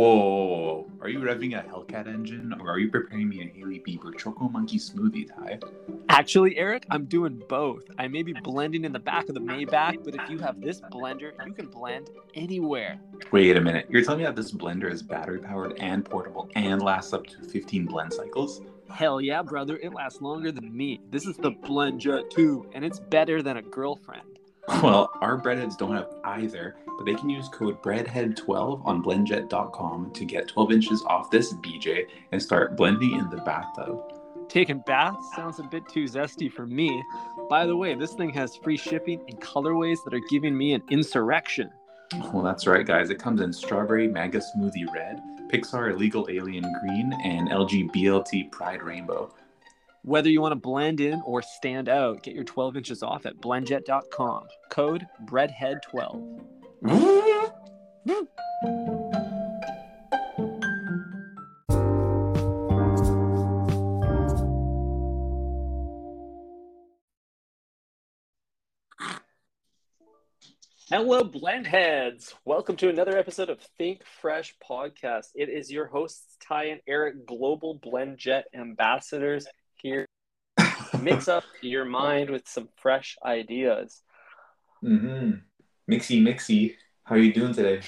Whoa, are you revving a Hellcat engine or are you preparing me a Hailey Bieber Choco Monkey smoothie, Ty? Actually, Eric, I'm doing both. I may be blending in the back of the Maybach, but if you have this blender, you can blend anywhere. Wait a minute. You're telling me that this blender is battery powered and portable and lasts up to 15 blend cycles? Hell yeah, brother. It lasts longer than me. This is the BlendJet 2, and it's better than a girlfriend. Well, our breadheads don't have either, but they can use code breadhead12 on blendjet.com to get 12 inches off this BJ and start blending in the bathtub. Taking baths sounds a bit too zesty for me. By the way, this thing has free shipping and colorways that are giving me an insurrection. Well, that's right, guys. It comes in strawberry manga smoothie red, Pixar illegal alien green, and LG BLT pride rainbow. Whether you want to blend in or stand out, get your 12 inches off at blendjet.com. Code BREADHEAD12. Hello, Blendheads. Welcome to another episode of Think Fresh Podcast. It is your hosts, Ty and Eric, global BlendJet ambassadors here. Mix up your mind with some fresh ideas. Mm-hmm. Mixy, mixy. How are you doing today?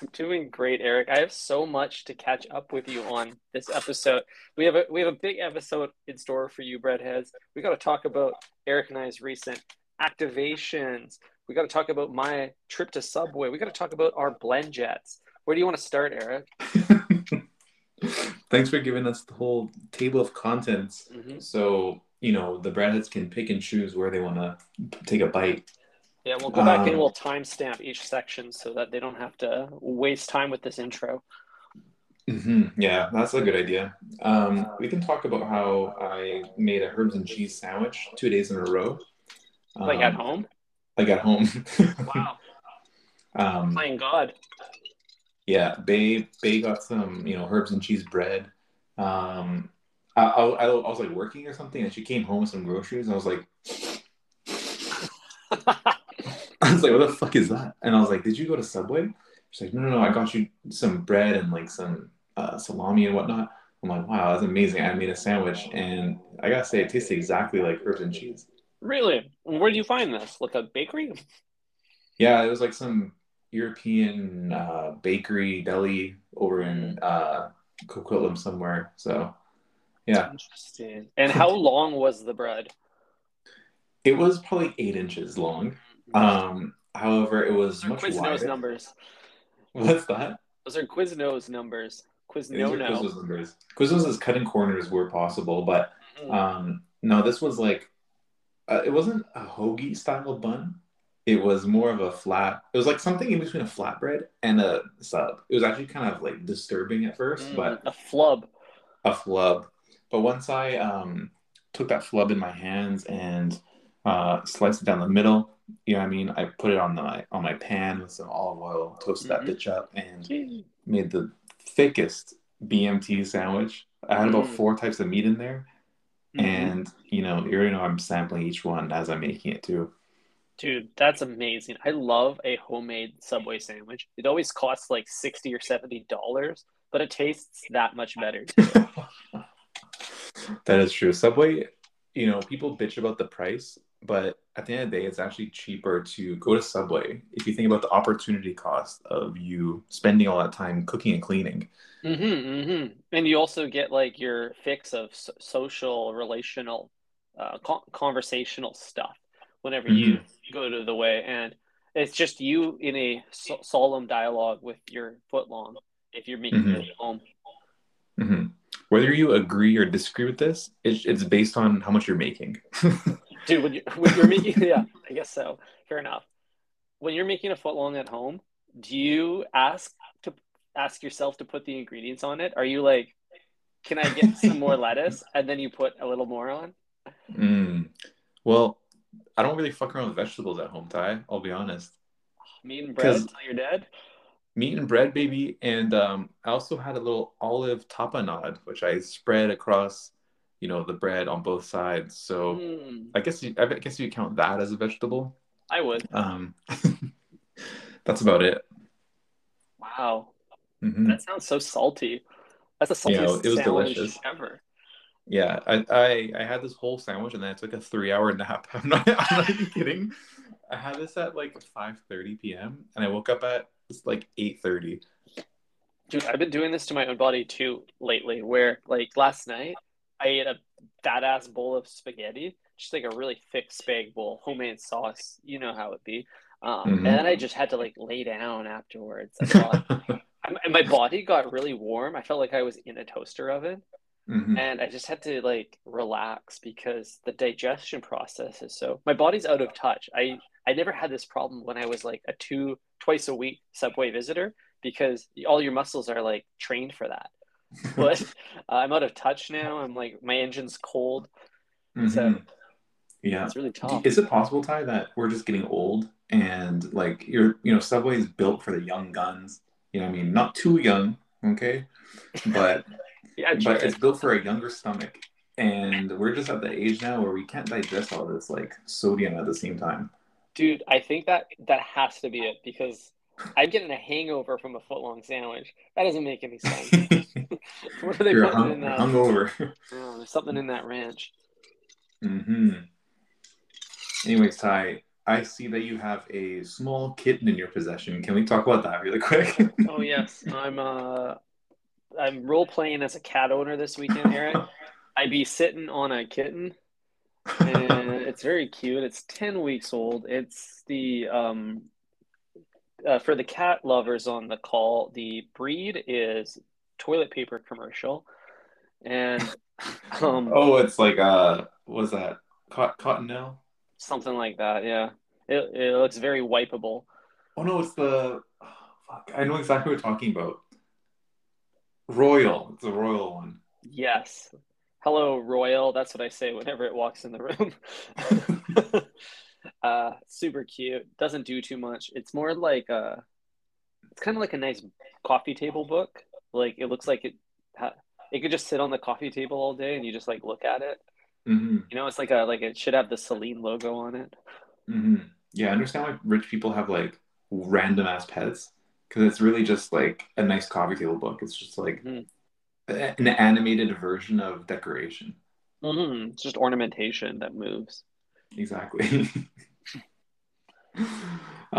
I'm doing great, Eric. I have so much to catch up with you on this episode. We have a we have a big episode in store for you, breadheads. We got to talk about Eric and I's recent activations. We got to talk about my trip to Subway. We got to talk about our BlendJets. Where do you want to start, Eric? Thanks for giving us the whole table of contents. Mhm. So, you know, the breadheads can pick and choose where they want to take a bite. Yeah, we'll go back and Um, we'll timestamp each section so that they don't have to waste time with this intro. hmm Yeah, that's a good idea. Um, we can talk about how I made a herbs and cheese sandwich two days in a row. Like at Um, home. Like at home. Wow, um, playing God. Yeah, Bay Bay got some, you know, herbs and cheese bread. Um, I, I, I was like working or something, and she came home with some groceries, and I was like, I was like, what the fuck is that? And I was like, did you go to Subway? She's like, no, no, no, I got you some bread and like some uh, salami and whatnot. I'm like, wow, that's amazing. I made a sandwich, and I gotta say, it tasted exactly like herbs and cheese. Really? Where do you find this? Like a bakery? Yeah, it was like some European uh, bakery deli over in uh, Coquitlam somewhere. So, yeah, Interesting. And how long was the bread? it was probably eight inches long. Um, however, it was Those much Quiznos wider. numbers. What's that? Those are Quiznos numbers. These Quizno are no. Quiznos numbers. Quiznos is cutting corners where possible, but Mm. um, no, this was like uh, it wasn't a hoagie style bun. It was more of a flat. It was like something in between a flatbread and a sub. It was actually kind of like disturbing at first, Mm, but a flub. a flub. But once I um, took that flub in my hands and uh, sliced it down the middle, you know what I mean? I put it on the on my pan with some olive oil, toasted Mhm. that bitch up, and made the thickest BMT sandwich. I had about Mm. four types of meat in there, Mhm. and you know, you already know I'm sampling each one as I'm making it too. Dude, that's amazing. I love a homemade Subway sandwich. It always costs like 60 or 70 dollars, but it tastes that much better. that is true. Subway, you know, people bitch about the price, but at the end of the day, it's actually cheaper to go to Subway if you think about the opportunity cost of you spending all that time cooking and cleaning. hmm hmm And you also get like your fix of so- social, relational, uh, con- conversational stuff whenever you go to the way, and it's just you in a so- solemn dialogue with your footlong if you're making Mhm. it at home. hmm Whether you agree or disagree with this, it's, it's based on how much you're making. Dude, when, you, when you're making, yeah, I guess so. Fair enough. When you're making a footlong at home, do you ask to ask yourself to put the ingredients on it? Are you like, can I get some more lettuce? And then you put a little more on? Mm. Well, I don't really fuck around with vegetables at home, Ty. I'll be honest. Meat and bread until you're dead? Meat and bread, baby, and um, I also had a little olive tapenade, which I spread across, you know, the bread on both sides. So Mm, I guess you, I guess you count that as a vegetable. I would. Um, that's about it. Wow. Mhm. That sounds so salty. That's the Yeah, saltiest it was sandwich delicious. ever. Yeah, I, I I had this whole sandwich and then I took a three hour nap. I'm not I'm not even kidding. I had this at like 5:30 p.m. and I woke up at like 8:30. Dude, I've been doing this to my own body too lately, where like last night I ate a fat ass bowl of spaghetti, just like a really thick spag bowl, homemade sauce. You know how it be. Um, Mhm. And then I just had to like lay down afterwards. I thought, and my body got really warm. I felt like I was in a toaster oven. Mhm. and I just had to like relax because the digestion process is so my body's out of touch. I I never had this problem when I was like a two twice a week subway visitor because all your muscles are like trained for that. But uh, I'm out of touch now. I'm like my engine's cold. So Mhm. Yeah. it's really tough. Is it possible, Ty, that we're just getting old and like you're, you know, Subway is built for the young guns. You know, what I mean, not too young, okay, but yeah, but chicken. it's built for a younger stomach, and we're just at the age now where we can't digest all this like sodium at the same time. dude. I think that that has to be it because I'm getting a hangover from a foot long sandwich. That doesn't make any sense. what are they you're putting hung, in that? hungover. Oh, there's something in that ranch. mm-hmm Anyways, Ty, I see that you have a small kitten in your possession. Can we talk about that really quick? Oh yes, I'm uh I'm role playing as a cat owner this weekend, Eric. I be sitting on a kitten and it's very cute. It's 10 weeks old. It's the um uh, for the cat lovers on the call, the breed is toilet paper commercial. And um oh, it's like uh, was that Cot- Cottonelle? Something like that, yeah. It it looks very wipeable. Oh no, it's the. Oh, fuck, I know exactly what you're talking about. Royal. It's a royal one. Yes. Hello, Royal. That's what I say whenever it walks in the room. uh, super cute. Doesn't do too much. It's more like a, it's kind of like a nice coffee table book. Like it looks like it, ha- it could just sit on the coffee table all day and you just like look at it. Hmm You know, it's like a like it should have the Celine logo on it. hmm Yeah, I understand why rich people have like random ass pets because it's really just like a nice coffee table book. It's just like Mhm. an animated version of decoration. Mm-hmm. It's just ornamentation that moves. Exactly.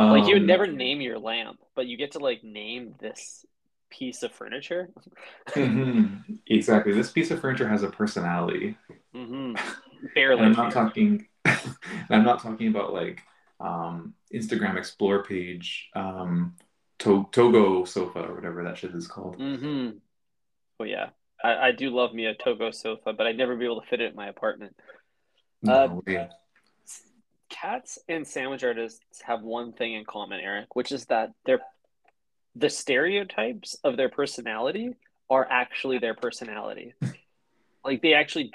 Like you would Um, never name your lamp, but you get to like name this piece of furniture. mhm, Exactly. This piece of furniture has a personality. Mm-hmm. Barely. I'm not talking I'm not talking about like um Instagram explore page um to- Togo sofa or whatever that shit is called. Mm-hmm. Well, yeah, I, I do love me a Togo sofa, but I'd never be able to fit it in my apartment. Uh, No way. Cats and sandwich artists have one thing in common, Eric, which is that they're the stereotypes of their personality are actually their personality. like they actually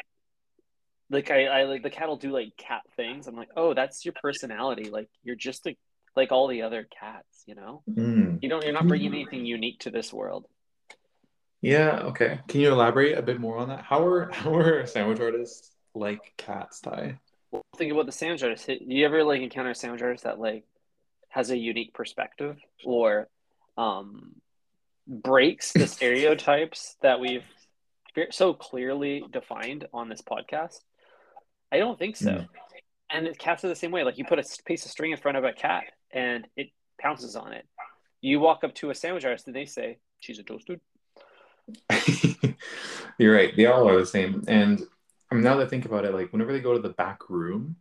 like I, I like the cat will do like cat things. I'm like, oh, that's your personality. Like you're just a, like all the other cats, you know? Mm. You don't you're not bringing anything unique to this world. Yeah, okay. Can you elaborate a bit more on that? How are how are sandwich artists like cats, Ty? think about the sandwich artist. Do you ever like encounter a sandwich artist that like has a unique perspective or um breaks the stereotypes that we've so clearly defined on this podcast? I don't think so. Mm. And cats are the same way. Like you put a piece of string in front of a cat and it pounces on it. You walk up to a sandwich artist and they say, "Cheese and toasted." You're right. They all are the same. And um, now that I think about it, like whenever they go to the back room,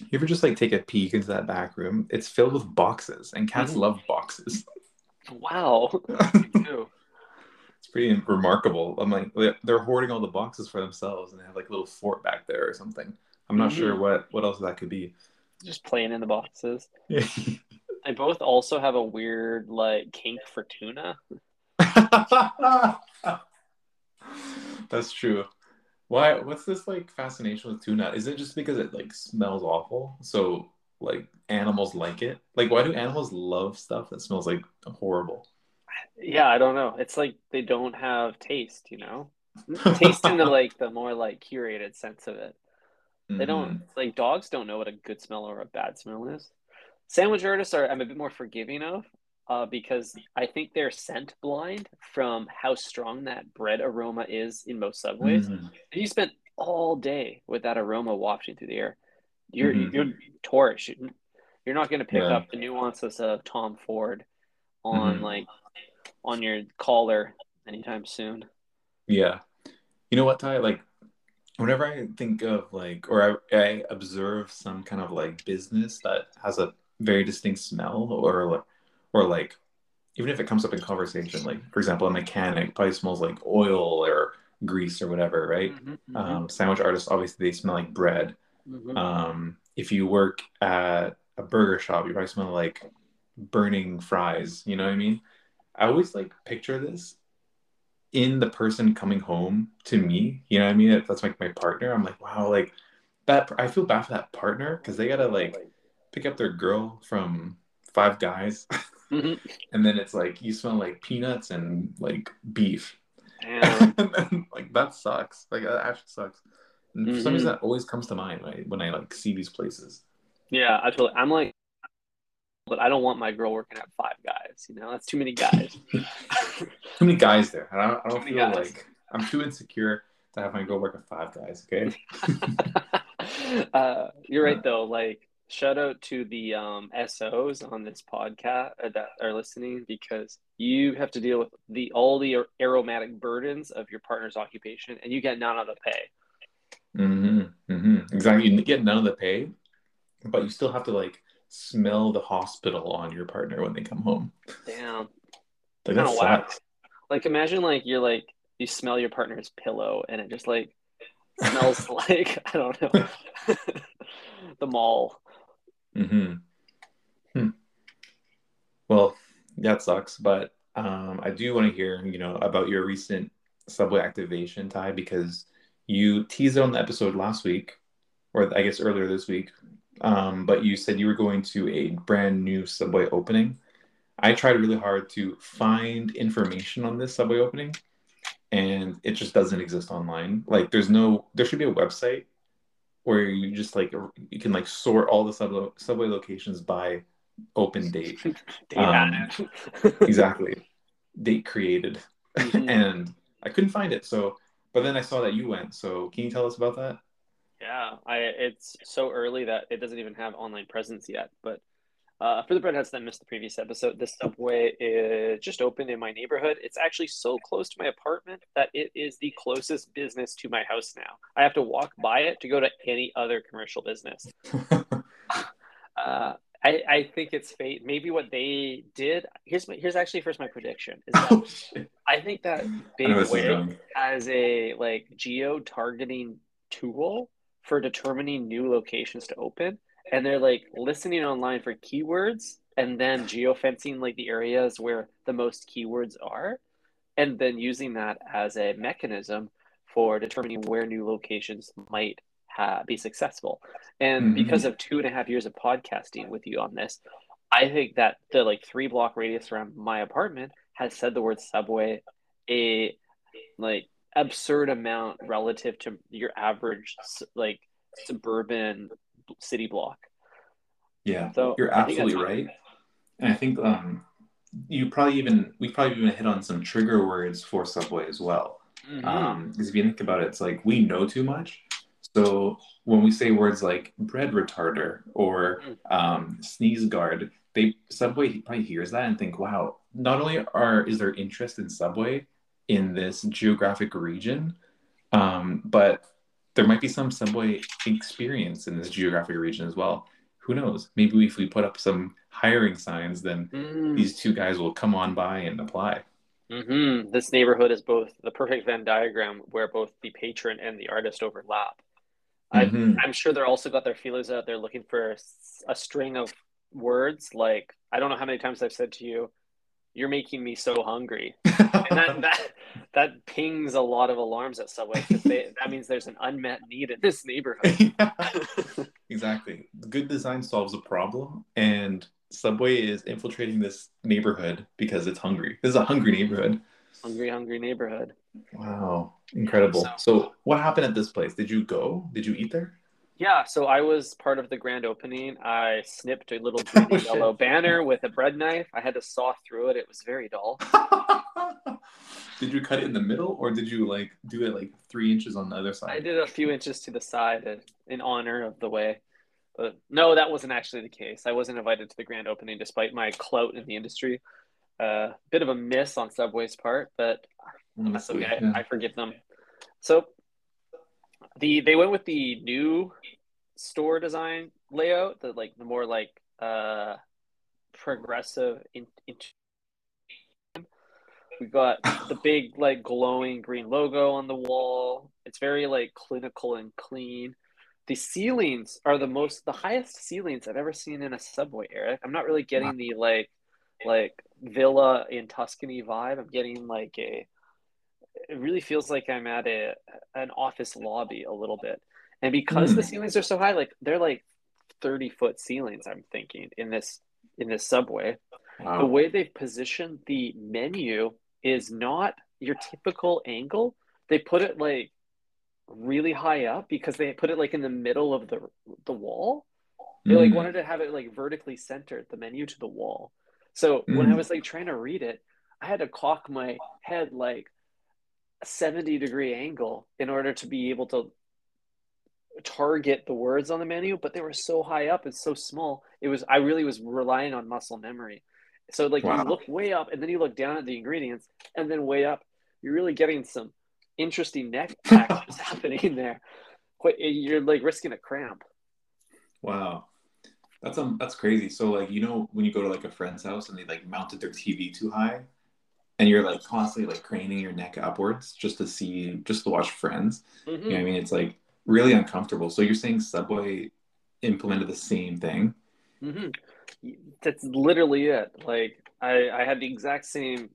you ever just like take a peek into that back room? It's filled with boxes, and cats Mhm. love boxes. Wow. It's pretty remarkable. I'm like they're hoarding all the boxes for themselves, and they have like a little fort back there or something. I'm not sure mm-hmm. what what else that could be. Just playing in the boxes. They both also have a weird like kink for tuna. That's true. Why? What's this like fascination with tuna? Is it just because it like smells awful? So like animals like it? Like why do animals love stuff that smells like horrible? Yeah, I don't know. It's like they don't have taste, you know? Taste in the like the more like curated sense of it. They don't like dogs don't know what a good smell or a bad smell is. Sandwich artists are I'm a bit more forgiving of. uh, because I think they're scent blind from how strong that bread aroma is in most subways. Mhm. And you spent all day with that aroma wafting through the air. You're Mhm. you're torch. You're not going to pick Yeah. up the nuances of Tom Ford on Mhm. like on your collar anytime soon. Yeah. You know what, Ty? Like, whenever I think of like, or I, I observe some kind of like business that has a very distinct smell, or like, or like, even if it comes up in conversation, like for example, a mechanic probably smells like oil or grease or whatever, right? Mhm, mhm, Um, sandwich artists obviously they smell like bread. mhm. Um, if you work at a burger shop, you probably smell like burning fries. You know what I mean? I always like picture this in the person coming home to me. You know what I mean? That's like my partner. I'm like, wow, like that. I feel bad for that partner because they gotta like pick up their girl from Five Guys, Mhm. and then it's like you smell like peanuts and like beef. And then, like that sucks. Like that actually sucks. And for some reason, that always comes to mind right, when I like see these places. Yeah, I totally. I'm like, but I don't want my girl working at Five Guys. You know, that's too many guys. Too many guys there. I don't, I don't feel guys. like I'm too insecure to have my girl work at Five Guys. Okay. uh, you're right though. Like, shout out to the um, SOs on this podcast uh, that are listening because you have to deal with the all the aromatic burdens of your partner's occupation, and you get none of the pay. hmm hmm Exactly. You get none of the pay, but you still have to like smell the hospital on your partner when they come home. Damn. Like that sucks. Like, imagine like you're like you smell your partner's pillow, and it just like smells like I don't know the mall. Mm-hmm. Hmm. Well, that sucks, but um, I do want to hear, you know, about your recent subway activation, Ty, because you teased it on the episode last week, or I guess earlier this week. Um, but you said you were going to a brand new subway opening. I tried really hard to find information on this subway opening, and it just doesn't exist online. Like, there's no, there should be a website where you just like you can like sort all the subway subway locations by open date. Um, exactly, date created, Mhm. and I couldn't find it. So, but then I saw that you went. So, can you tell us about that? Yeah, I it's so early that it doesn't even have online presence yet. But uh, for the breadheads that missed the previous episode, this subway is just opened in my neighborhood. It's actually so close to my apartment that it is the closest business to my house now. I have to walk by it to go to any other commercial business. Uh, I, I think it's fate. Maybe what they did. Here's my, here's actually first my prediction is that oh! I think that Big know this is Wig has a like geo targeting tool for determining new locations to open and they're like listening online for keywords and then geofencing like the areas where the most keywords are and then using that as a mechanism for determining where new locations might ha- be successful and Mhm. because of two and a half years of podcasting with you on this i think that the like three block radius around my apartment has said the word subway a like absurd amount relative to your average like suburban city block. Yeah, So you're I think that's absolutely right. And I think um, you probably even we probably even hit on some trigger words for Subway as well. Mhm. Um, because if you think about it, it's like we know too much. So when we say words like bread retarder or um, sneeze guard, they Subway probably hears that and think, wow, not only are is there interest in Subway in this geographic region, um, but there might be some Subway experience in this geographic region as well. Who knows? Maybe if we put up some hiring signs, then Mm. these two guys will come on by and apply. Mhm. This neighborhood is both the perfect Venn diagram where both the patron and the artist overlap. I, Mhm. I'm sure they're also got their feelers out there looking for a string of words like I don't know how many times I've said to you, "You're making me so hungry," and that that, that pings a lot of alarms at Subway because that means there's an unmet need in this neighborhood. exactly. Good design solves a problem, and Subway is infiltrating this neighborhood because it's hungry. This is a hungry neighborhood. hungry, hungry neighborhood. Wow, incredible. So- So, what happened at this place? Did you go? Did you eat there? Yeah, so I was part of the grand opening. I snipped a little green Oh, yellow banner with a bread knife. I had to saw through it. It was very dull. did you cut it in the middle, or did you like do it like three inches on the other side? I did a few inches to the side uh, in honor of the way. But no, that wasn't actually the case. I wasn't invited to the grand opening despite my clout in the industry. Uh, bit of a miss on Subway's part, but Honestly, okay. yeah. I, I forgive them. So the they went with the new store design layout, the like the more like uh progressive in, in we got the big like glowing green logo on the wall. It's very like clinical and clean. The ceilings are the most the highest ceilings I've ever seen in a subway, Eric. I'm not really getting the like like villa in Tuscany vibe. I'm getting like a it really feels like I'm at a an office lobby a little bit. And because the Hmm. ceilings are so high, like they're like 30 foot ceilings, I'm thinking, in this in this subway. The way they've positioned the menu is not your typical angle. They put it like really high up because they put it like in the middle of the the wall. They like Mm. wanted to have it like vertically centered, the menu to the wall. So when I Mm. was like trying to read it, I had to cock my head like a 70 degree angle in order to be able to target the words on the menu, but they were so high up and so small. It was I really was relying on muscle memory. So like Wow. you look way up and then you look down at the ingredients and then way up, you're really getting some interesting neck actions happening there. Quite- You're like risking a cramp. Wow. That's um that's crazy. So like you know when you go to like a friend's house and they like mounted their TV too high and you're like constantly like craning your neck upwards just to see just to watch friends. Mhm. You know what I mean? It's like really uncomfortable. So you're saying Subway implemented the same thing? hmm That's literally it. Like I, I had the exact same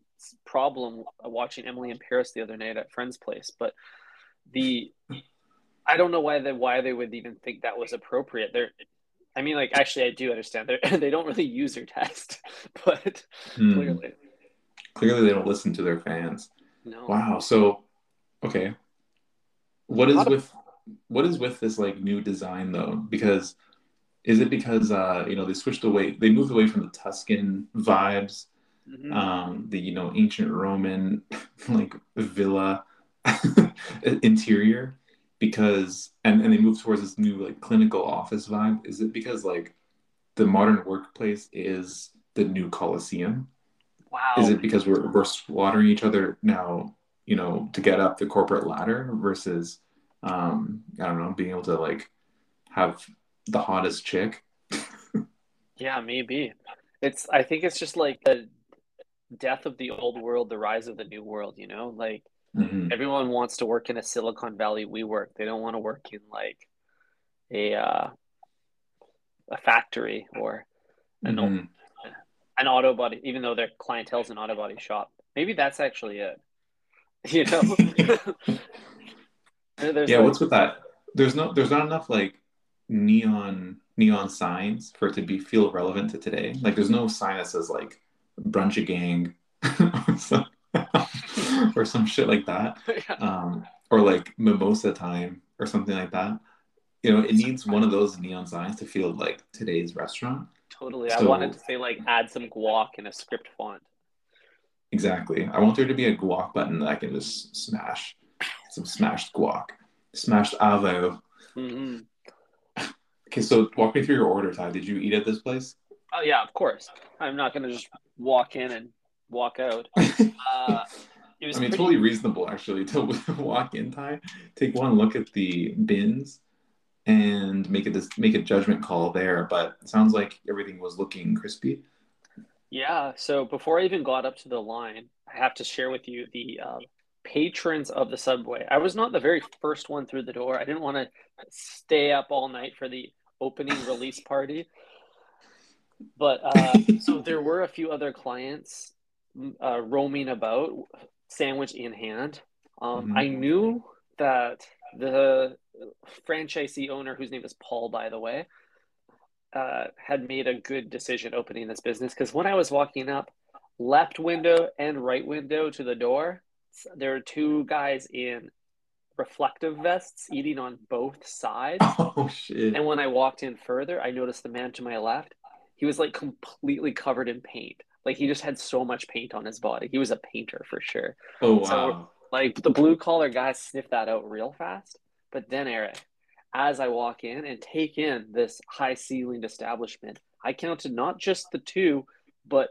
problem watching Emily in Paris the other night at friend's place, but the I don't know why they why they would even think that was appropriate. They're I mean, like actually, I do understand. They they don't really use their text, but Hmm. clearly, Clearly they don't listen to their fans. no. Wow. So okay. What is Lot of- with what is with this like new design though? Because is it because uh you know they switched away they moved away from the Tuscan vibes, Mhm. um, the you know ancient Roman like villa interior because and, and they moved towards this new like clinical office vibe? Is it because like the modern workplace is the new Colosseum? wow. Is it because we're we're slaughtering each other now, you know, to get up the corporate ladder versus um I don't know, being able to like have the hottest chick? Yeah, maybe. It's I think it's just like the death of the old world, the rise of the new world, you know? Like Mhm. everyone wants to work in a Silicon Valley WeWork. They don't want to work in like a uh, a factory or an Mhm. an auto body, even though their clientele's an auto body shop. Maybe that's actually it. You know? Yeah, like- what's with that? There's no there's not enough like neon neon signs for it to be feel relevant to today. Like there's no sign that says like brunch a gang or, some, or some shit like that. Yeah. um, or like mimosa time or something like that. You know, it needs one of those neon signs to feel like today's restaurant. Totally. I wanted to say like add some guac in a script font. Exactly. I want there to be a guac button that I can just smash. Some smashed guac, smashed avo. hmm Okay, so walk me through your order, Ty. Did you eat at this place? Oh yeah, of course. I'm not gonna just walk in and walk out. Uh, it was I mean, pretty- totally reasonable actually to walk in, Ty, take one look at the bins, and make a make a judgment call there. But it sounds like everything was looking crispy. Yeah, so before I even got up to the line, I have to share with you the uh, patrons of the subway. I was not the very first one through the door. I didn't want to stay up all night for the opening release party. But uh, so there were a few other clients mm, uh, roaming about, sandwich in hand. Um, Mhm. I knew that the franchisee owner, whose name is Paul, by the way, uh, had made a good decision opening this business because when I was walking up, left window and right window to the door, there were two guys in reflective vests eating on both sides. Oh shit! And when I walked in further, I noticed the man to my left. He was like completely covered in paint. Like he just had so much paint on his body. He was a painter for sure. Oh wow! So, like the blue collar guys sniffed that out real fast. But then Eric, as I walk in and take in this high ceilinged establishment, I counted not just the two, but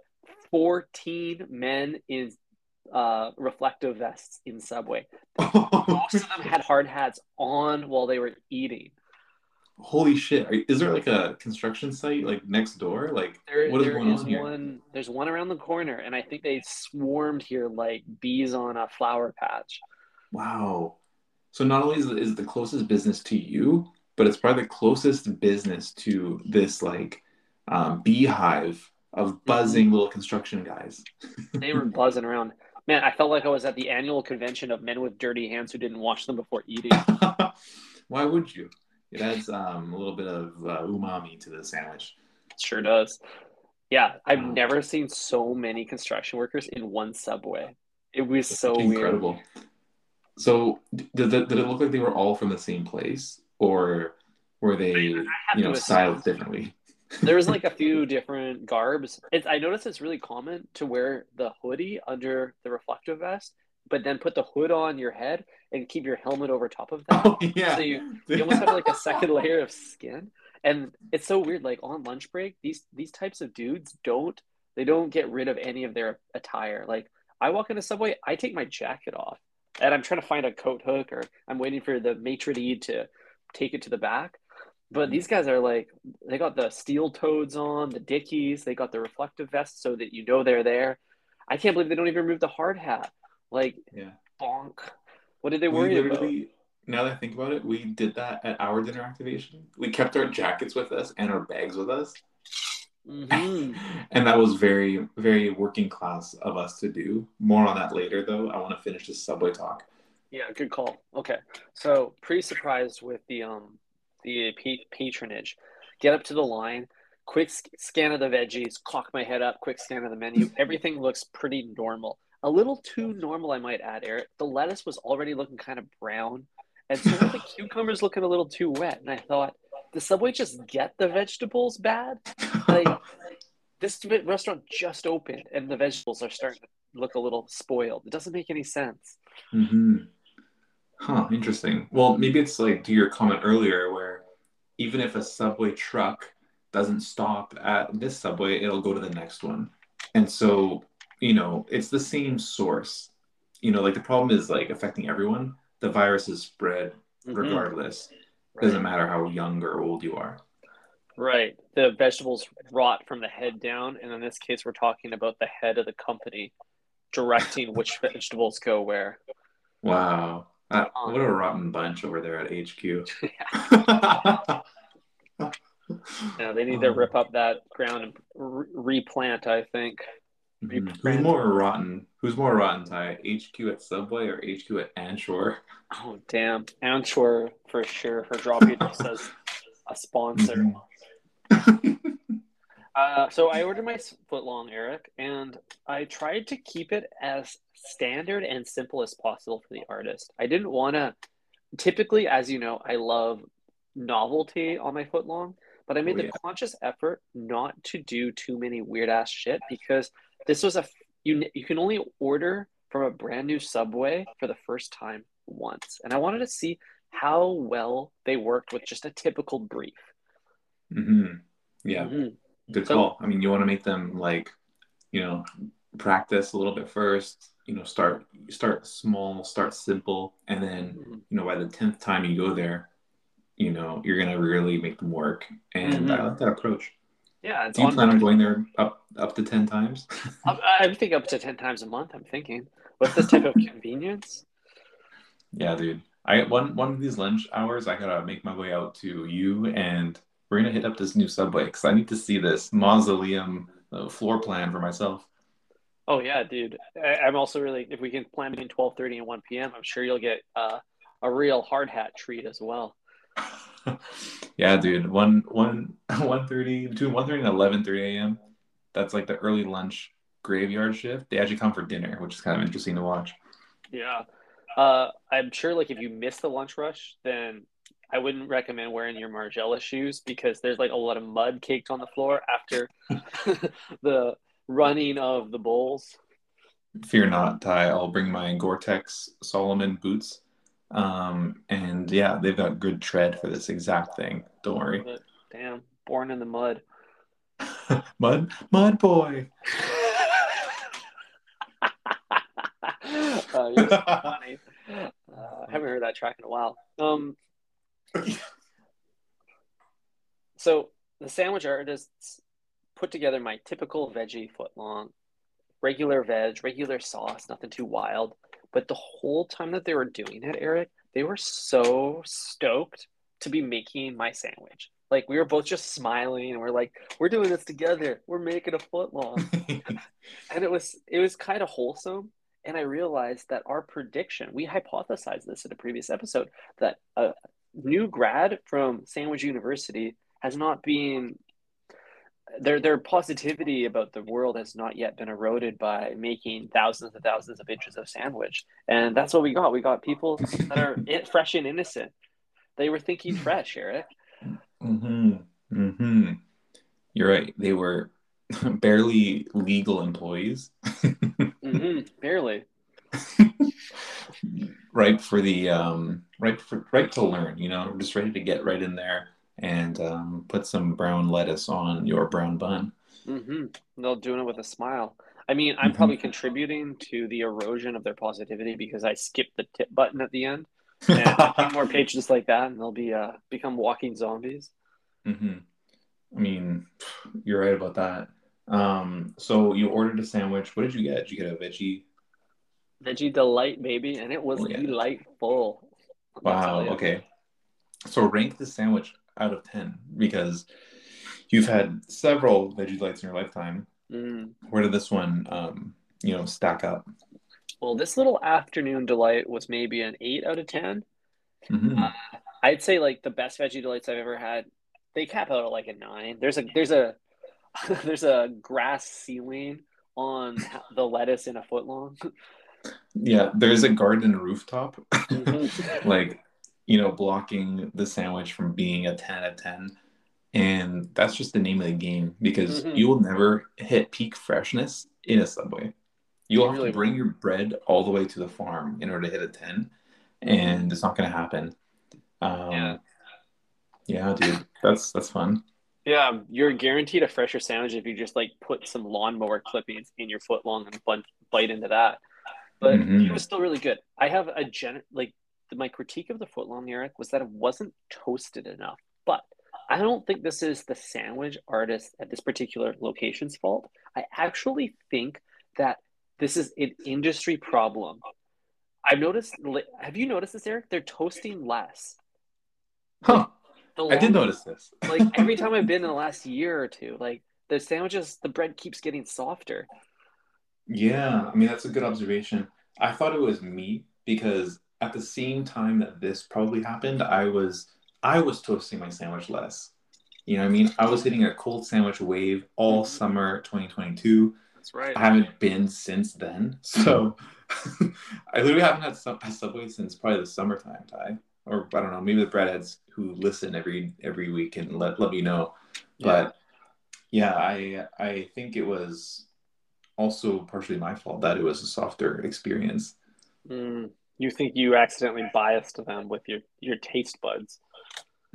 14 men in uh, reflective vests in Subway. Most of them had hard hats on while they were eating. Holy shit! Are, is there like a construction site like next door? Like There, what is going is on here? one. There's one around the corner, and I think they swarmed here like bees on a flower patch. Wow. So not only is it, is it the closest business to you, but it's probably the closest business to this like um, beehive of buzzing little construction guys. They were buzzing around. Man, I felt like I was at the annual convention of men with dirty hands who didn't wash them before eating. Why would you? It adds um, a little bit of uh, umami to the sandwich. sure does. Yeah, I've never seen so many construction workers in one subway. It was so weird. incredible. So d- did, it- did it look like they were all from the same place, or were they you know styled differently? There was like a few different garbs. It's, I noticed it's really common to wear the hoodie under the reflective vest, but then put the hood on your head and keep your helmet over top of that. Oh yeah. So you, you almost have like a second layer of skin. And it's so weird. Like on lunch break, these these types of dudes don't they don't get rid of any of their attire. Like I walk in into Subway, I take my jacket off, and I'm trying to find a coat hook, or I'm waiting for the maitre d' to take it to the back. But these guys are like, they got the steel toads on, the dickies, they got the reflective vest so that you know they're there. I can't believe they don't even remove the hard hat. Like, yeah. bonk. What did they worry about? now that I think about it, we did that at our dinner activation. We kept our jackets with us and our bags with us. Mhm. and that was very, very working class of us to do. More on that later, though. I want to finish this subway talk. Yeah, good call. Okay, so pretty surprised with the um the patronage. Get up to the line, quick scan of the veggies, cock my head up, quick scan of the menu. Everything looks pretty normal. A little too normal, I might add, Eric. The lettuce was already looking kind of brown, and so were the cucumbers looking a little too wet. And I thought, the Subway just get the vegetables bad? Like this restaurant just opened, and the vegetables are starting to look a little spoiled. It doesn't make any sense. hmm Huh, interesting. Well, maybe it's like to your comment earlier, where even if a subway truck doesn't stop at this subway, it'll go to the next one. And so, you know, it's the same source. You know, like the problem is like affecting everyone. The virus is spread Mhm. regardless. Right. Doesn't matter how young or old you are. Right. The vegetables rot from the head down, and in this case, we're talking about the head of the company directing which vegetables go where. Wow. Uh, what a rotten bunch over there at HQ. Yeah, they need to rip up that ground and re- replant. I think. Mhm. Who's more rotten? Who's more rotten, Ty? HQ at Subway or HQ at Anshore? Oh damn, Anshore for sure. Her drop you just as a sponsor. Uh, so I ordered my foot long, Eric, and I tried to keep it as standard and simple as possible for the artist. I didn't want to. Typically, as you know, I love novelty on my footlong, but I made Oh, the yeah. conscious effort not to do too many weird ass shit because this was a you you can only order from a brand new Subway for the first time once, and I wanted to see how well they worked with just a typical brief. hmm Yeah, Mhm. good So- call. I mean, you want to make them like, you know, practice a little bit first. You know, start start small, start simple, and then Mhm. you know by the tenth time you go there, you know you're gonna really make them work. And I Mhm. like that approach. Yeah, it's Do you on plan on going there up up to ten times? I'm, I'm thinking up to 10 times a month. I'm thinking, what's this type of convenience, Yeah, dude. I one one of these lunch hours, I gotta make my way out to you, and we're gonna hit up this new subway because I need to see this mausoleum uh, floor plan for myself. Oh yeah, dude. I, I'm also really, if we can plan between 12:30 and 1 p.m., I'm sure you'll get uh, a real hard hat treat as well. yeah, dude. One one one thirty between one thirty and eleven thirty a.m. That's like the early lunch graveyard shift. They actually come for dinner, which is kind of interesting to watch. Yeah. Uh, I'm sure like if you miss the lunch rush, then I wouldn't recommend wearing your Margiela shoes because there's like a lot of mud caked on the floor after the running of the bowls. Fear not, Ty. I'll bring my Gore-Tex Salomon boots. Um, and yeah, they've got good tread for this exact thing. Don't worry. Damn, born in the mud. mud, mud boy. uh, you're so funny. Uh, I haven't heard that track in a while. Um, so the sandwich artists put together my typical veggie footlong, regular veg, regular sauce, nothing too wild. But the whole time that they were doing it, Eric, they were so stoked to be making my sandwich. Like we were both just smiling and we're like, we're doing this together. We're making a footlong. and it was it was kind of wholesome. And I realized that our prediction, we hypothesized this in a previous episode, that a new grad from Sandwich University has not been their their positivity about the world has not yet been eroded by making thousands and thousands of inches of sandwich, and that's what we got. We got people that are fresh and innocent. They were thinking fresh, Eric. Hmm. Hmm. You're right. They were barely legal employees. mm-hmm. Barely. right for the um, right for right to learn. You know, just ready to get right in there and um, put some brown lettuce on your brown bun. Mm-hmm. They're doing it with a smile. I mean, I'm mm-hmm. probably contributing to the erosion of their positivity because I skipped the tip button at the end. And more pages like that, and they'll be uh, become walking zombies. Mm-hmm. I mean, you're right about that. Um, so you ordered a sandwich. What did you get? Did you get a veggie? Veggie delight, baby, and it was oh, yeah. delightful. Wow. Okay. So rank the sandwich out of 10 because you've had several veggie delights in your lifetime. Mm. Where did this one, um, you know, stack up? Well, this little afternoon delight was maybe an eight out of 10. Mm-hmm. Uh, I'd say like the best veggie delights I've ever had. They cap out at like a nine. There's a there's a there's a grass ceiling on the lettuce in a foot long. Yeah, there's a garden rooftop. Mm-hmm. like you know, blocking the sandwich from being a 10 out of 10. And that's just the name of the game because mm-hmm. you will never hit peak freshness in a subway. You'll you have really to bring will. your bread all the way to the farm in order to hit a 10, and it's not going to happen. Um, yeah. Yeah, dude, that's that's fun. Yeah, you're guaranteed a fresher sandwich if you just like put some lawnmower clippings in your foot long and bite into that. But mm-hmm. it was still really good. I have a gen like my critique of the footlong Eric was that it wasn't toasted enough. But I don't think this is the sandwich artist at this particular location's fault. I actually think that this is an industry problem. I've noticed. Have you noticed this, Eric? They're toasting less. Huh. I did notice this. like every time I've been in the last year or two, like the sandwiches, the bread keeps getting softer. Yeah, I mean that's a good observation. I thought it was me because at the same time that this probably happened, I was I was toasting my sandwich less. You know what I mean? I was hitting a cold sandwich wave all mm-hmm. summer 2022. That's right. I haven't been since then. So I literally haven't had sub- a Subway since probably the summertime, Ty. Or I don't know, maybe the breadheads who listen every every week and let, let me know. Yeah. But yeah, I I think it was also partially my fault that it was a softer experience. Mm you think you accidentally biased them with your your taste buds.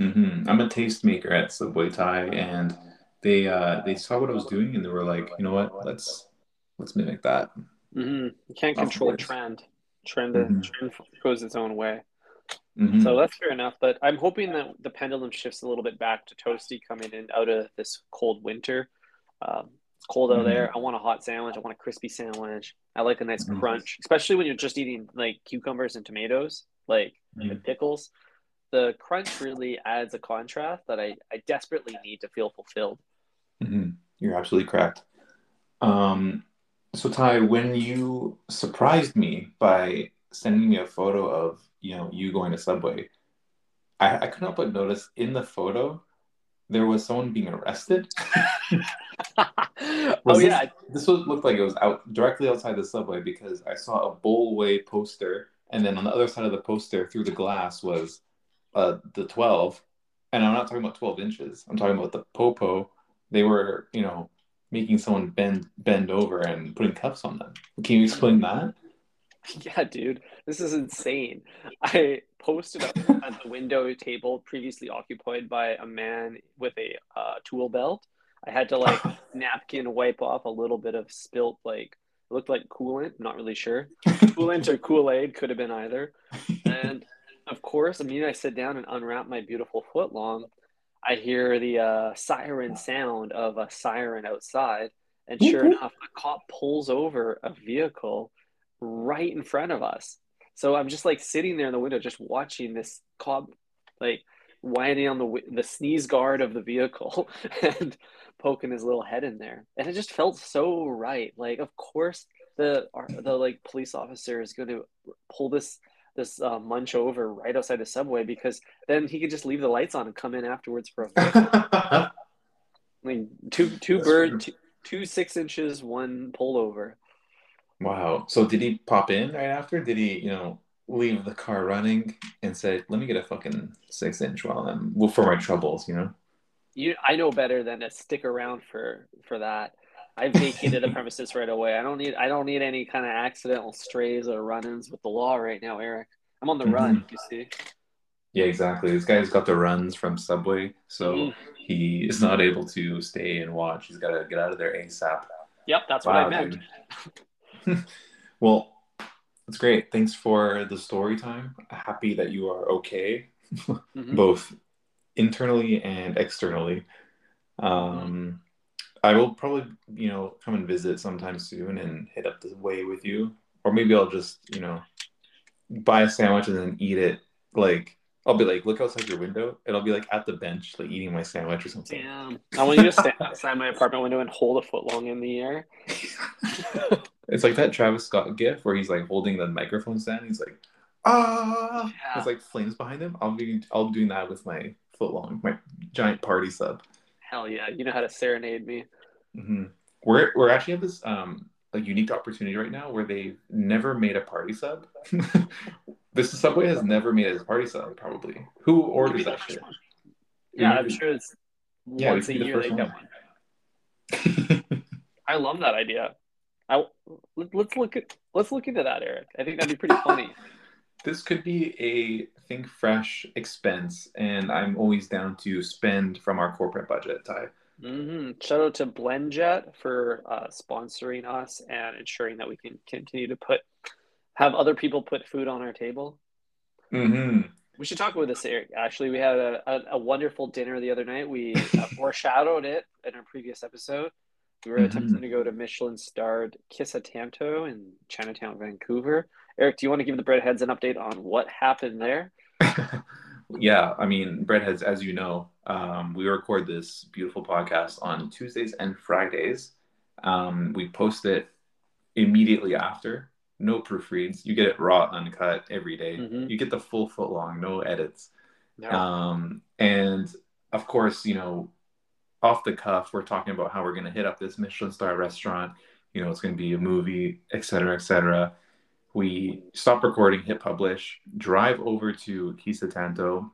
Mm-hmm. I'm a taste maker at Subway Ty, and they uh, they saw what I was doing, and they were like, you know what, let's let's mimic that. Mm-hmm. You can't control a trend. Trend mm-hmm. trend goes its own way. Mm-hmm. So that's fair enough. But I'm hoping that the pendulum shifts a little bit back to toasty coming in out of this cold winter. Um, it's cold out mm-hmm. there. I want a hot sandwich. I want a crispy sandwich. I like a nice mm-hmm. crunch, especially when you're just eating like cucumbers and tomatoes, like mm-hmm. and pickles. The crunch really adds a contrast that I, I desperately need to feel fulfilled. Mm-hmm. You're absolutely correct. Um, so Ty, when you surprised me by sending me a photo of you know you going to Subway, I, I couldn't help but notice in the photo there was someone being arrested. oh yeah, this was looked like it was out directly outside the subway because I saw a Bolway poster and then on the other side of the poster through the glass was uh, the 12 and i'm not talking about 12 inches. I'm talking about the popo. They were you know making someone bend bend over and putting cuffs on them. Can you explain that? Yeah, dude, this is insane. I posted up at the window table previously occupied by a man with a uh, tool belt. I had to like napkin wipe off a little bit of spilt, like it looked like coolant. I'm not really sure. Coolant or Kool Aid could have been either. And of course, I mean, I sit down and unwrap my beautiful foot long. I hear the uh, siren sound of a siren outside, and sure enough, a cop pulls over a vehicle right in front of us. So I'm just like sitting there in the window, just watching this cop like winding on the the sneeze guard of the vehicle and poking his little head in there, and it just felt so right. Like, of course, the the like police officer is going to pull this this uh, munch over right outside the subway because then he could just leave the lights on and come in afterwards for a. I mean, two two bird, two, two six inches, one pullover. Wow. So did he pop in right after? Did he, you know, leave the car running and say, "Let me get a fucking six inch while I'm well for my troubles," you know? You, I know better than to stick around for for that. I vacated the premises right away. I don't need I don't need any kind of accidental strays or run-ins with the law right now, Eric. I'm on the run. You see? Yeah, exactly. This guy's got the runs from Subway, so Mhm. he is not able to stay and watch. He's got to get out of there ASAP. Yep, that's what I meant. well, that's great. Thanks for the story time. Happy that you are okay, Mhm. both internally and externally. Um, I will probably, you know, come and visit sometime soon and hit up the way with you, or maybe I'll just, you know, buy a sandwich and then eat it. Like I'll be like, look outside your window, and I'll be like at the bench, like eating my sandwich or something. Damn. I want you to stand outside my apartment window and hold a foot long in the air. It's like that Travis Scott gif where he's like holding the microphone stand. He's like, ah, Yeah. it's like flames behind him. I'll be, I'll be doing that with my foot long, my giant party sub. Hell yeah. You know how to serenade me. hmm We're we're actually have this um like unique opportunity right now where they've never made a party sub. this Subway has never made a party sub. Probably who orders that shit? Yeah, I'm sure it's Yeah, once a be the year they get one. one. I love that idea. I let, let's look at let's look into that, Eric. I think that'd be pretty funny. this could be a think fresh expense, and I'm always down to spend from our corporate budget. Ty. hmm Shout out to BlendJet for uh, sponsoring us and ensuring that we can continue to put have other people put food on our table. Mm-hmm. We should talk about this, Eric. Actually, we had a, a, a wonderful dinner the other night. We uh, foreshadowed it in our previous episode. We were attempting to go to Michelin starred Kissa Tanto in Chinatown, Vancouver. Eric, do you want to give the breadheads an update on what happened there? yeah, I mean, Breadheads, as you know, um, we record this beautiful podcast on Tuesdays and Fridays. Um, we post it immediately after. No proofreads. You get it raw, uncut every day. Mhm. You get the full foot long, no edits. No. Um, and of course, you know, off the cuff, we're talking about how we're going to hit up this Michelin star restaurant. You know, it's going to be a movie, et cetera, et cetera. We stop recording, hit publish, drive over to Kissa Tanto,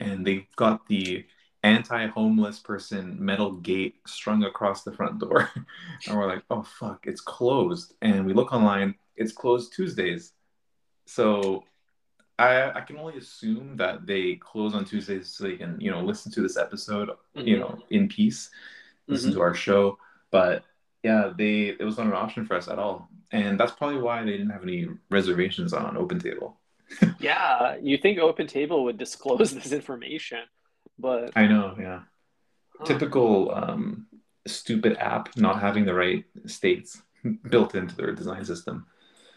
and they've got the anti-homeless person metal gate strung across the front door. and we're like, oh fuck, it's closed. And we look online, it's closed Tuesdays. So I I can only assume that they close on Tuesdays so they can, you know, listen to this episode, you Mhm. know, in peace, listen Mhm. to our show. But yeah, they it was not an option for us at all. And that's probably why they didn't have any reservations on Open Table. Yeah, you think Open Table would disclose this information, but I know, yeah. huh. Typical um, stupid app not having the right states built into their design system.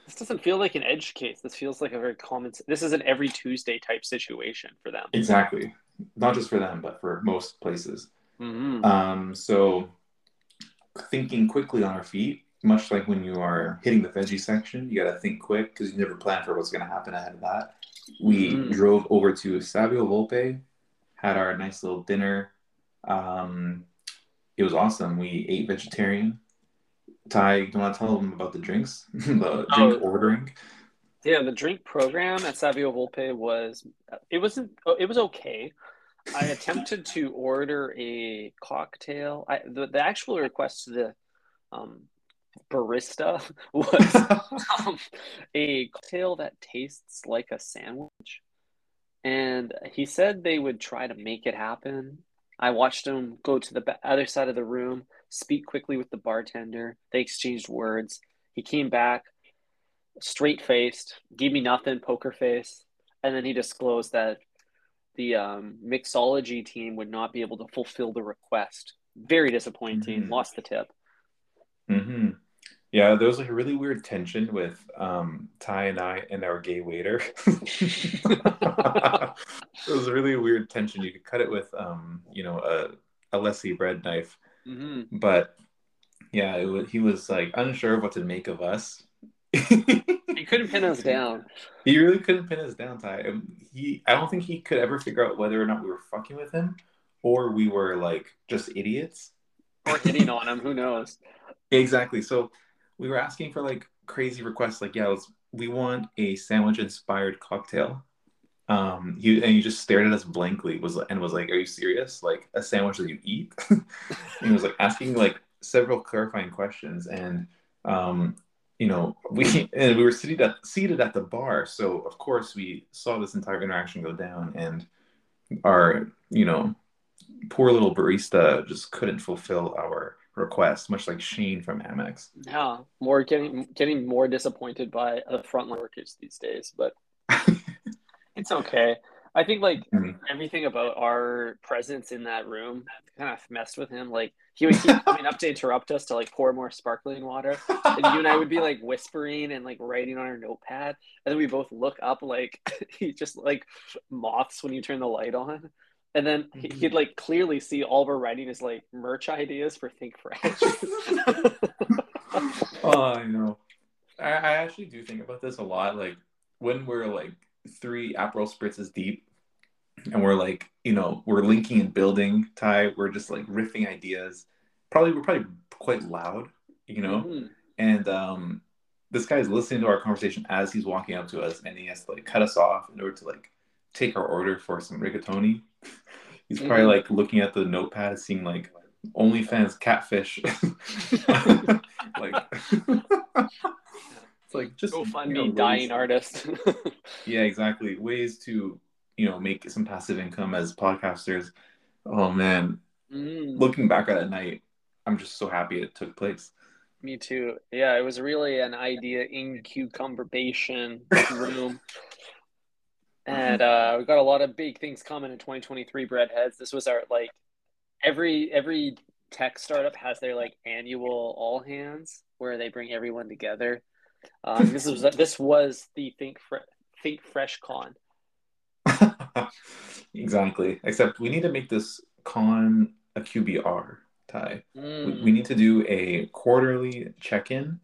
This doesn't feel like an edge case. This feels like a very common. This is an every Tuesday type situation for them. Exactly. Not just for them, but for most places. hmm Um, so thinking quickly on our feet, much like when you are hitting the veggie section, you got to think quick because you never plan for what's going to happen ahead of that. We Mhm. drove over to Savio Volpe, had our nice little dinner. Um, it was awesome. We ate vegetarian. Ty, do you want to tell them about the drinks, the drink Oh. ordering? Yeah, the drink program at Savio Volpe was it wasn't it was okay. I attempted to order a cocktail. I the, the actual request to the um, barista was um, a cocktail that tastes like a sandwich. And he said they would try to make it happen. I watched him go to the other side of the room, speak quickly with the bartender. They exchanged words. He came back, straight faced, gave me nothing, poker face. And then he disclosed that the um, mixology team would not be able to fulfill the request. Very disappointing. Mm-hmm. Lost the tip. Mm-hmm. Yeah, there was like a really weird tension with um, Ty and I and our gay waiter. it was a really weird tension. You could cut it with, um, you know, a, a Leslie bread knife. Mm-hmm. But yeah, it was, he was like unsure of what to make of us. he couldn't pin us down. He really couldn't pin us down, Ty. He, I don't think he could ever figure out whether or not we were fucking with him or we were like just idiots. Or hitting on him. Who knows? Exactly. So we were asking for like crazy requests, like, yeah, we want a sandwich inspired cocktail. Um, he and he just stared at us blankly, was and was like, "Are you serious? Like a sandwich that you eat?" and he was like asking like several clarifying questions, and um, you know, we and we were seated at seated at the bar, so of course we saw this entire interaction go down, and our you know poor little barista just couldn't fulfill our request, much like Shane from Amex. Yeah, more getting getting more disappointed by the frontline workers these days, but it's okay. I think like mm-hmm. everything about our presence in that room kind of messed with him. Like he would keep coming up to interrupt us to like pour more sparkling water, and you and I would be like whispering and like writing on our notepad, and then we both look up like he just like moths when you turn the light on. And then mm-hmm. he'd like clearly see all of our writing is like merch ideas for Think Fresh. oh, I know. I, I actually do think about this a lot. Like when we're like three Aperol spritzes deep, and we're like, you know, we're linking and building. Ty, we're just like riffing ideas. Probably we're probably quite loud, you know. Mm-hmm. And um, this guy is listening to our conversation as he's walking up to us, and he has to like cut us off in order to like take our order for some rigatoni. He's probably mm-hmm. like looking at the notepad, seeing like OnlyFans catfish. like like just go find me dying artist. yeah, exactly. Ways to you know make some passive income as podcasters. Oh man, mm. looking back at that night, I'm just so happy it took place. Me too. Yeah, it was really an idea in cucumberbation room. and uh, we got a lot of big things coming in 2023 breadheads this was our like every every tech startup has their like annual all hands where they bring everyone together um, this was this was the think Fre- think fresh con exactly except we need to make this con a qbr Ty. mm. we, we, need to do a quarterly check-in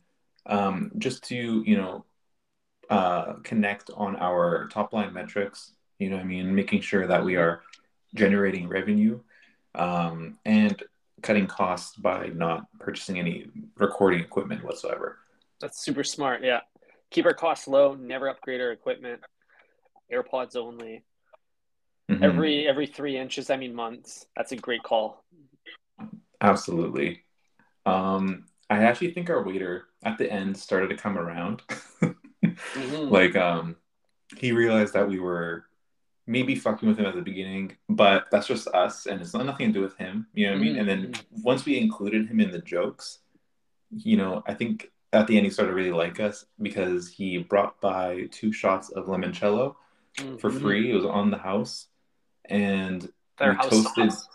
um, just to you know uh, connect on our top line metrics. You know, I mean, making sure that we are generating revenue um, and cutting costs by not purchasing any recording equipment whatsoever. That's super smart. Yeah, keep our costs low. Never upgrade our equipment. AirPods only. Mm-hmm. Every every three inches. I mean months. That's a great call. Absolutely. Um, I actually think our waiter at the end started to come around. Mm-hmm. Like, um, he realized that we were maybe fucking with him at the beginning, but that's just us, and it's not nothing to do with him. You know what mm-hmm. I mean? And then mm-hmm. once we included him in the jokes, you know, I think at the end he started to really like us because he brought by two shots of limoncello mm-hmm. for free. It was on the house, and Their we toasted. Sauce.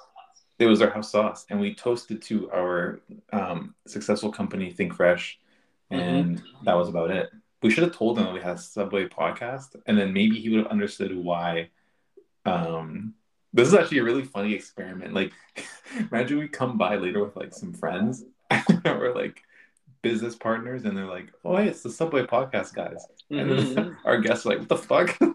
It was our house sauce, and we toasted to our um, successful company, Think Fresh, mm-hmm. and mm-hmm. that was about it we should have told him that we had a Subway podcast, and then maybe he would have understood why. Um, this is actually a really funny experiment. Like, imagine we come by later with like some friends or like business partners, and they're like, "Oh, hey, it's the Subway podcast guys," and mm-hmm. then our guests are like, "What the fuck?"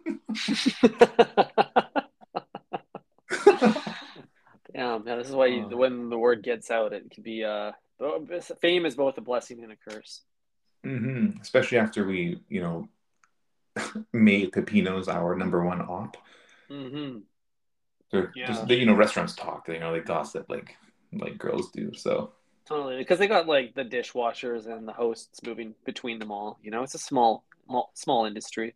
Damn, yeah, this is why you, uh, when the word gets out, it can be uh, fame is both a blessing and a curse. Mm-hmm. Especially after we, you know, made pepinos our number one op. Mm-hmm. They're Yeah. just they, you know restaurants talk. They, you know they gossip like like girls do. So Totally, because they got like the dishwashers and the hosts moving between them all. You know, it's a small, small, industry.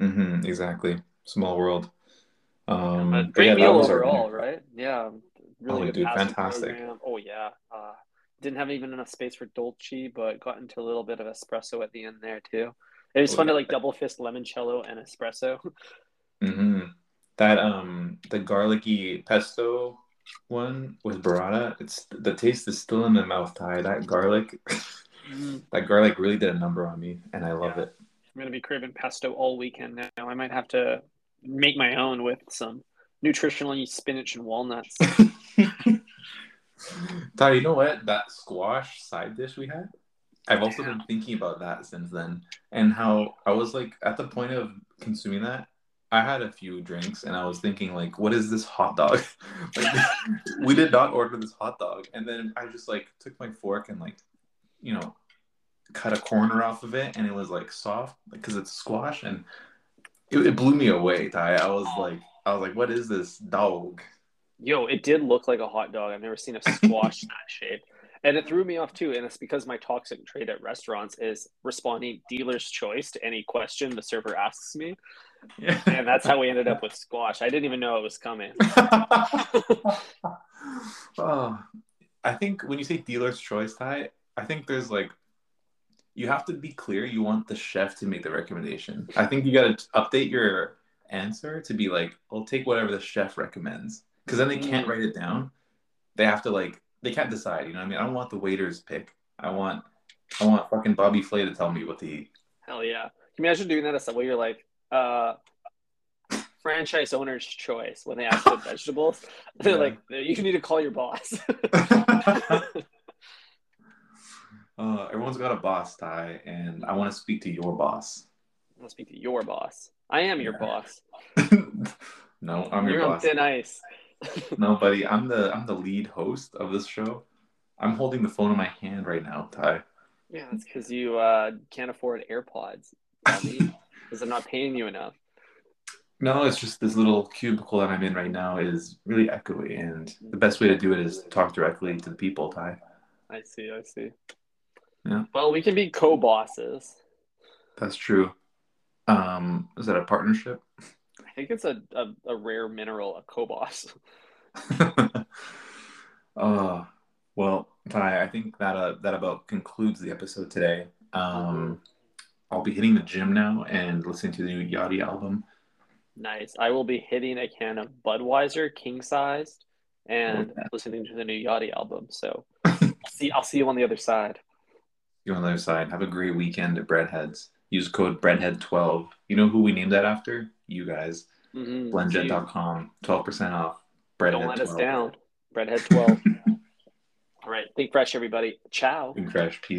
mhm, exactly, small world. Um, but great yeah, meal our overall, right? Yeah, really Oh, good dude, fantastic. program. Oh yeah, uh, didn't have even enough space for dolce, but got into a little bit of espresso at the end there too. It was Oh, fun to like double fist limoncello and espresso. hmm That um the garlicky pesto one with burrata, it's the taste is still in my mouth, Ty. That garlic, Mm. that garlic really did a number on me, and I love Yeah. it. I'm gonna be craving pesto all weekend now. I might have to make my own with some nutritionally spinach and walnuts. Ty, you know what? That squash side dish we had, I've also been thinking about that since then, and how I was like at the point of consuming that. I had a few drinks and I was thinking like, what is this hot dog? like, we did not order this hot dog, and then I just like took my fork and like, you know, cut a corner off of it, and it was like soft because it's squash, and it, it blew me away. Ty, I was like, I was like, what is this dog? Yo, it did look like a hot dog. I've never seen a squash that shape. And it threw me off too. And it's because my toxic trait at restaurants is responding dealer's choice to any question the server asks me. Yeah. And that's how we ended up with squash. I didn't even know it was coming. oh, I think when you say dealer's choice, Ty, I think there's like you have to be clear. You want the chef to make the recommendation. I think you got to update your answer to be like, "I'll take whatever the chef recommends," because then they can't Mm. write it down. They have to like they can't decide. You know what I mean? I don't want the waiter's pick. I want I want fucking Bobby Flay to tell me what to eat. Hell yeah. Can you imagine doing that at Subway? You're like, uh, franchise owner's choice when they ask for vegetables. They're Yeah. like, you need to call your boss. uh, everyone's got a boss, Ty, and I want to speak to your boss. I want to speak to your boss. I am your Yeah. boss. no, I'm your You're on boss. thin ice. No, buddy, I'm the I'm the lead host of this show. I'm holding the phone in my hand right now, Ty. Yeah, that's because you uh, can't afford AirPods. Because I'm not paying you enough. No, it's just this little cubicle that I'm in right now is really echoey, and the best way to do it is talk directly to the people, Ty. I see, I see. Yeah. Well, we can be co-bosses. That's true. Um, is that a partnership? I think it's a, a, a rare mineral, a co-boss. uh, well, Ty, I think that uh, that about concludes the episode today. Um, I'll be hitting the gym now and listening to the new Yachty album. Nice. I will be hitting a can of Budweiser, king sized, and Oh, listening to the new Yachty album. So I'll see. I'll see you on the other side. You on the other side. Have a great weekend at Breadheads. Use code Breadhead12. You know who we named that after? You guys. Mm-hmm. Blendjet.com. 12% off. Breadhead Don't let us down. Breadhead twelve. All right. Think fresh, everybody. Ciao. Think fresh. Peace.